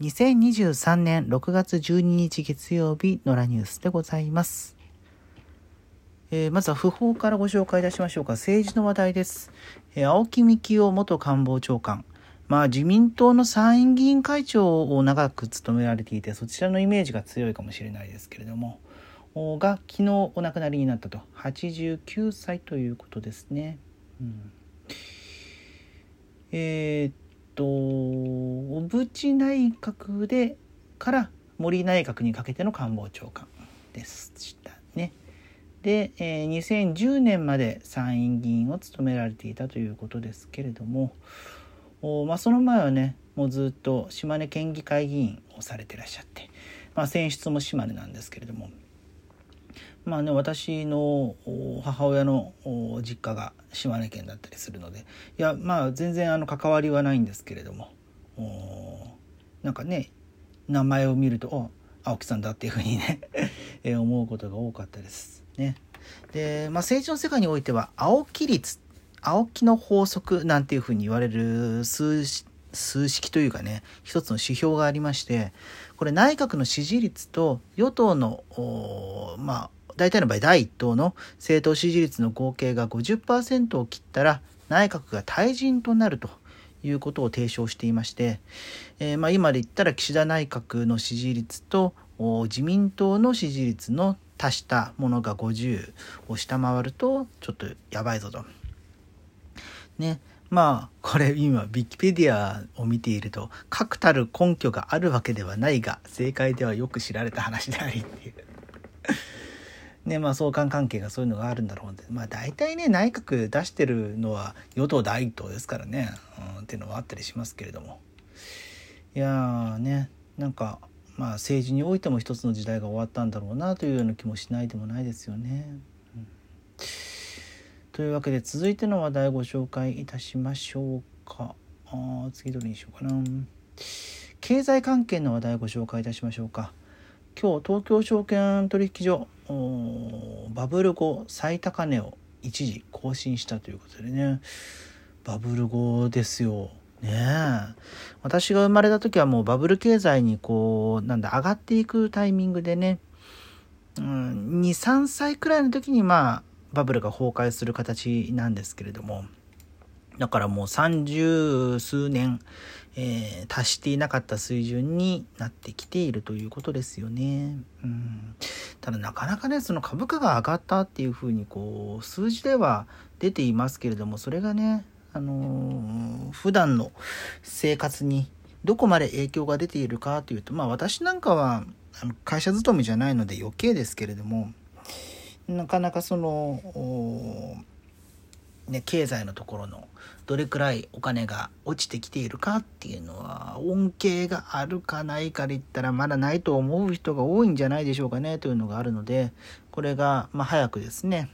2023年6月12日月曜日のラニュースでございます。えー、まずは訃報からご紹介いたしましょうか。政治の話題です。えー、青木幹雄元官房長官。まあ自民党の参院議員会長を長く務められていて、そちらのイメージが強いかもしれないですけれども、が昨日お亡くなりになったと。89歳ということですね。うん、えー、と小渕内閣でから森内閣にかけての官房長官でしたね。で、えー、2010年まで参院議員を務められていたということですけれどもお、まあ、その前はねもうずっと島根県議会議員をされてらっしゃって、まあ、選出も島根なんですけれどもまあね私の母親の実家が島根県だったりするのでいやまあ全然あの関わりはないんですけれどもなんかね名前を見ると青木さんだっていうふうにね 思うことが多かったですね。で、まあ、政治の世界においては青木率青木の法則なんていうふうに言われる数数式というかね一つの指標がありましてこれ内閣の支持率と与党のまあ大体の場合第1党の政党支持率の合計が50%を切ったら内閣が退陣となるということを提唱していまして、えー、まあ今で言ったら岸田内閣の支持率と自民党の支持率の足したものが50を下回るとちょっとやばいぞと。ね。まあこれ今ウィキペディアを見ていると確たる根拠があるわけではないが正解ではよく知られた話でありっていうねまあ相関関係がそういうのがあるんだろうまあ大体ね内閣出してるのは与党第一党ですからね、うん、っていうのはあったりしますけれどもいやーねなんかまあ政治においても一つの時代が終わったんだろうなというような気もしないでもないですよね。うん、というわけで続いての話題ご紹介いたしましょうか。あ次どれにしようかな。経済関係の話題ご紹介いたしましょうか。今日東京証券取引所バブル後最高値を一時更新したということでね。バブル後ですよ。ねえ。私が生まれた時はもうバブル経済にこうなんだ上がっていくタイミングでね、うん、23歳くらいの時にまあバブルが崩壊する形なんですけれども。だからもう三十数年、えー、達していなかった水準になってきているということですよね。うん、ただなかなかねその株価が上がったっていうふうにこう数字では出ていますけれどもそれがねあのー、普段の生活にどこまで影響が出ているかというとまあ私なんかは会社勤めじゃないので余計ですけれどもなかなかそのね、経済のところのどれくらいお金が落ちてきているかっていうのは恩恵があるかないかで言ったらまだないと思う人が多いんじゃないでしょうかねというのがあるのでこれがま早くですね、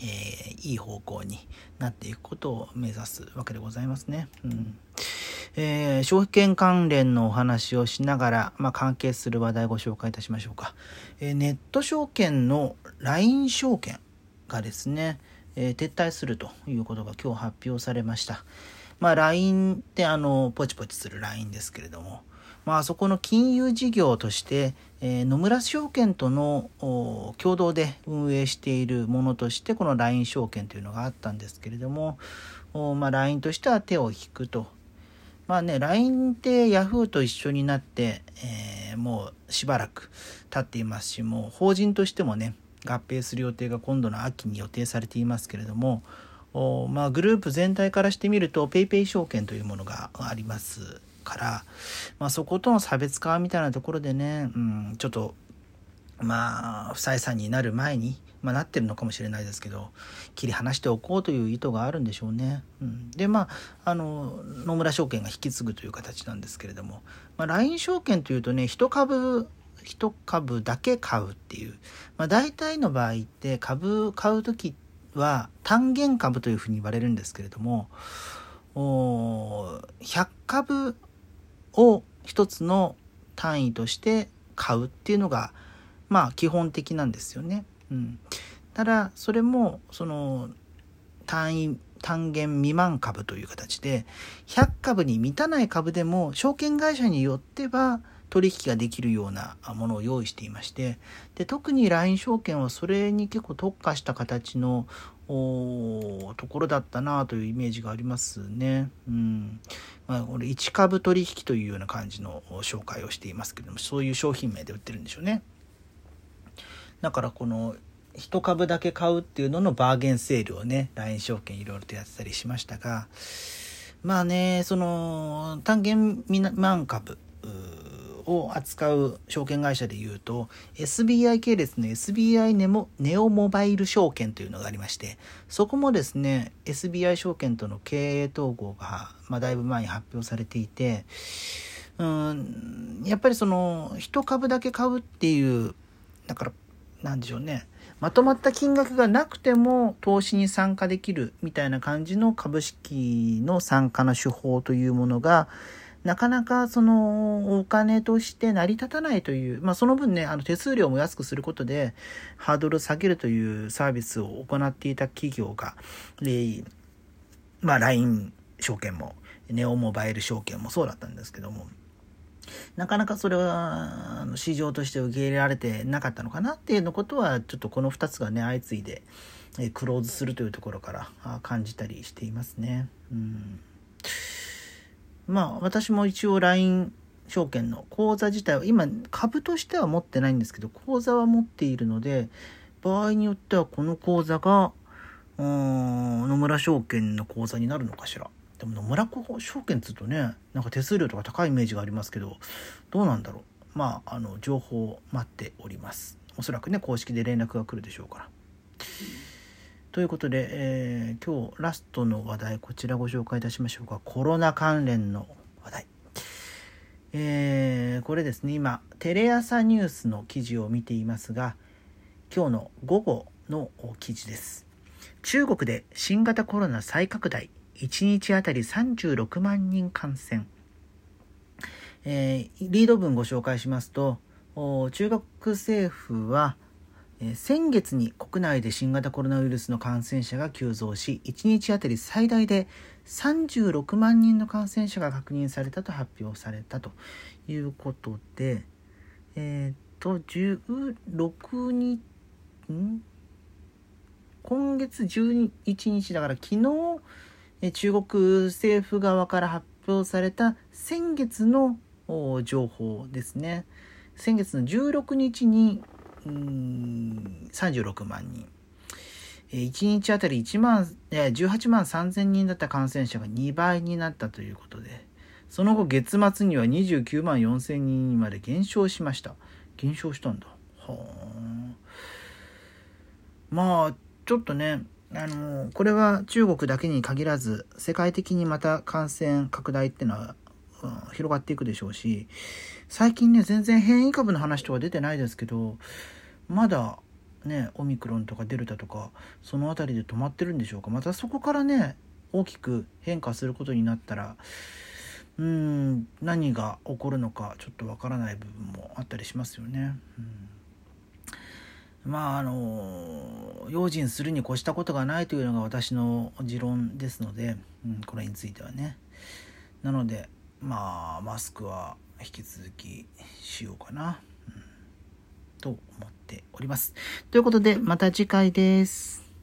えー、いい方向になっていくことを目指すわけでございますね。うんえー、証券関連のお話をしながら、まあ、関係する話題をご紹介いたしましょうか。えー、ネット証券の LINE 証券がですね、えー、撤退するということが今日発表されました。まあ LINE ってあのポチポチする LINE ですけれども、まあそこの金融事業として、えー、野村証券との共同で運営しているものとしてこの LINE 証券というのがあったんですけれども、まあ、LINE としては手を引くと。まあね、LINE って Yahoo と一緒になって、えー、もうしばらく経っていますし、もう法人としてもね、合併する予定が今度の秋に予定されていますけれども、まあ、グループ全体からしてみると PayPay 証券というものがありますから、まあ、そことの差別化みたいなところでね、うん、ちょっとまあ不採算になる前に、まあ、なってるのかもしれないですけど切り離しておこうという意図があるんでしょうね。うん、でまああの野村証券が引き継ぐという形なんですけれども、まあ、LINE 証券というとね1株1株だけ買うっていう、まあ、大体の場合って株買う時は単元株というふうに言われるんですけれども100株を一つの単位として買うっていうのがまあ基本的なんですよね。うん、ただそれもその単位単元未満株という形で、100株に満たない株でも、証券会社によっては、取引ができるようなものを用意していましてで特に LINE 証券はそれに結構特化した形のところだったなというイメージがありますね。うんまあ、俺1株取引というような感じの紹介をしていますけどもそういう商品名で売ってるんでしょうね。だからこの1株だけ買うっていうののバーゲンセールをね LINE 証券いろいろとやってたりしましたがまあねその単元未満株を扱う証券会社でいうと SBI 系列の SBI ネモネオモバイル証券というのがありましてそこもですね SBI 証券との経営統合が、まあ、だいぶ前に発表されていてうんやっぱりその1株だけ買うっていうだからなんでしょうねまとまった金額がなくても投資に参加できるみたいな感じの株式の参加の手法というものがなかなかそのお金として成り立たないという、まあその分ね、あの手数料も安くすることでハードルを下げるというサービスを行っていた企業が、で、まあ LINE 証券も、ネオモバイル証券もそうだったんですけども、なかなかそれは市場として受け入れられてなかったのかなっていうのことは、ちょっとこの2つがね、相次いでクローズするというところから感じたりしていますね。うんまあ私も一応 LINE 証券の口座自体は今株としては持ってないんですけど口座は持っているので場合によってはこの口座がうん野村証券の口座になるのかしら。でも野村証券っつうとねなんか手数料とか高いイメージがありますけどどうなんだろう。まああの情報を待っております。おそらくね公式で連絡が来るでしょうから。ということで、えー、今日ラストの話題こちらご紹介いたしましょうか。コロナ関連の話題。えー、これですね。今テレ朝ニュースの記事を見ていますが今日の午後の記事です。中国で新型コロナ再拡大。1日あたり36万人感染、えー、リード文ご紹介しますと中国政府は先月に国内で新型コロナウイルスの感染者が急増し1日あたり最大で36万人の感染者が確認されたと発表されたということでえっ、と16日ん？今月11日だから昨日中国政府側から発表された先月の情報ですね。先月の16日にうん36万人。1日あたり1万、18万3000人だった感染者が2倍になったということで、その後月末には29万4000人にまで減少しました。減少したんだ。はあ。まあ、ちょっとね、あの、これは中国だけに限らず、世界的にまた感染拡大っていうのは、うん、広がっていくでしょうし、最近ね、全然変異株の話とか出てないですけど、まだねオミクロンとかデルタとかその辺りで止まってるんでしょうかまたそこからね大きく変化することになったらうん何が起こるのかちょっとわからない部分もあったりしますよね。うん、まああの用心するに越したことがないというのが私の持論ですので、うん、これについてはね。なのでまあマスクは引き続きしようかな。と思っております。ということで、また次回です。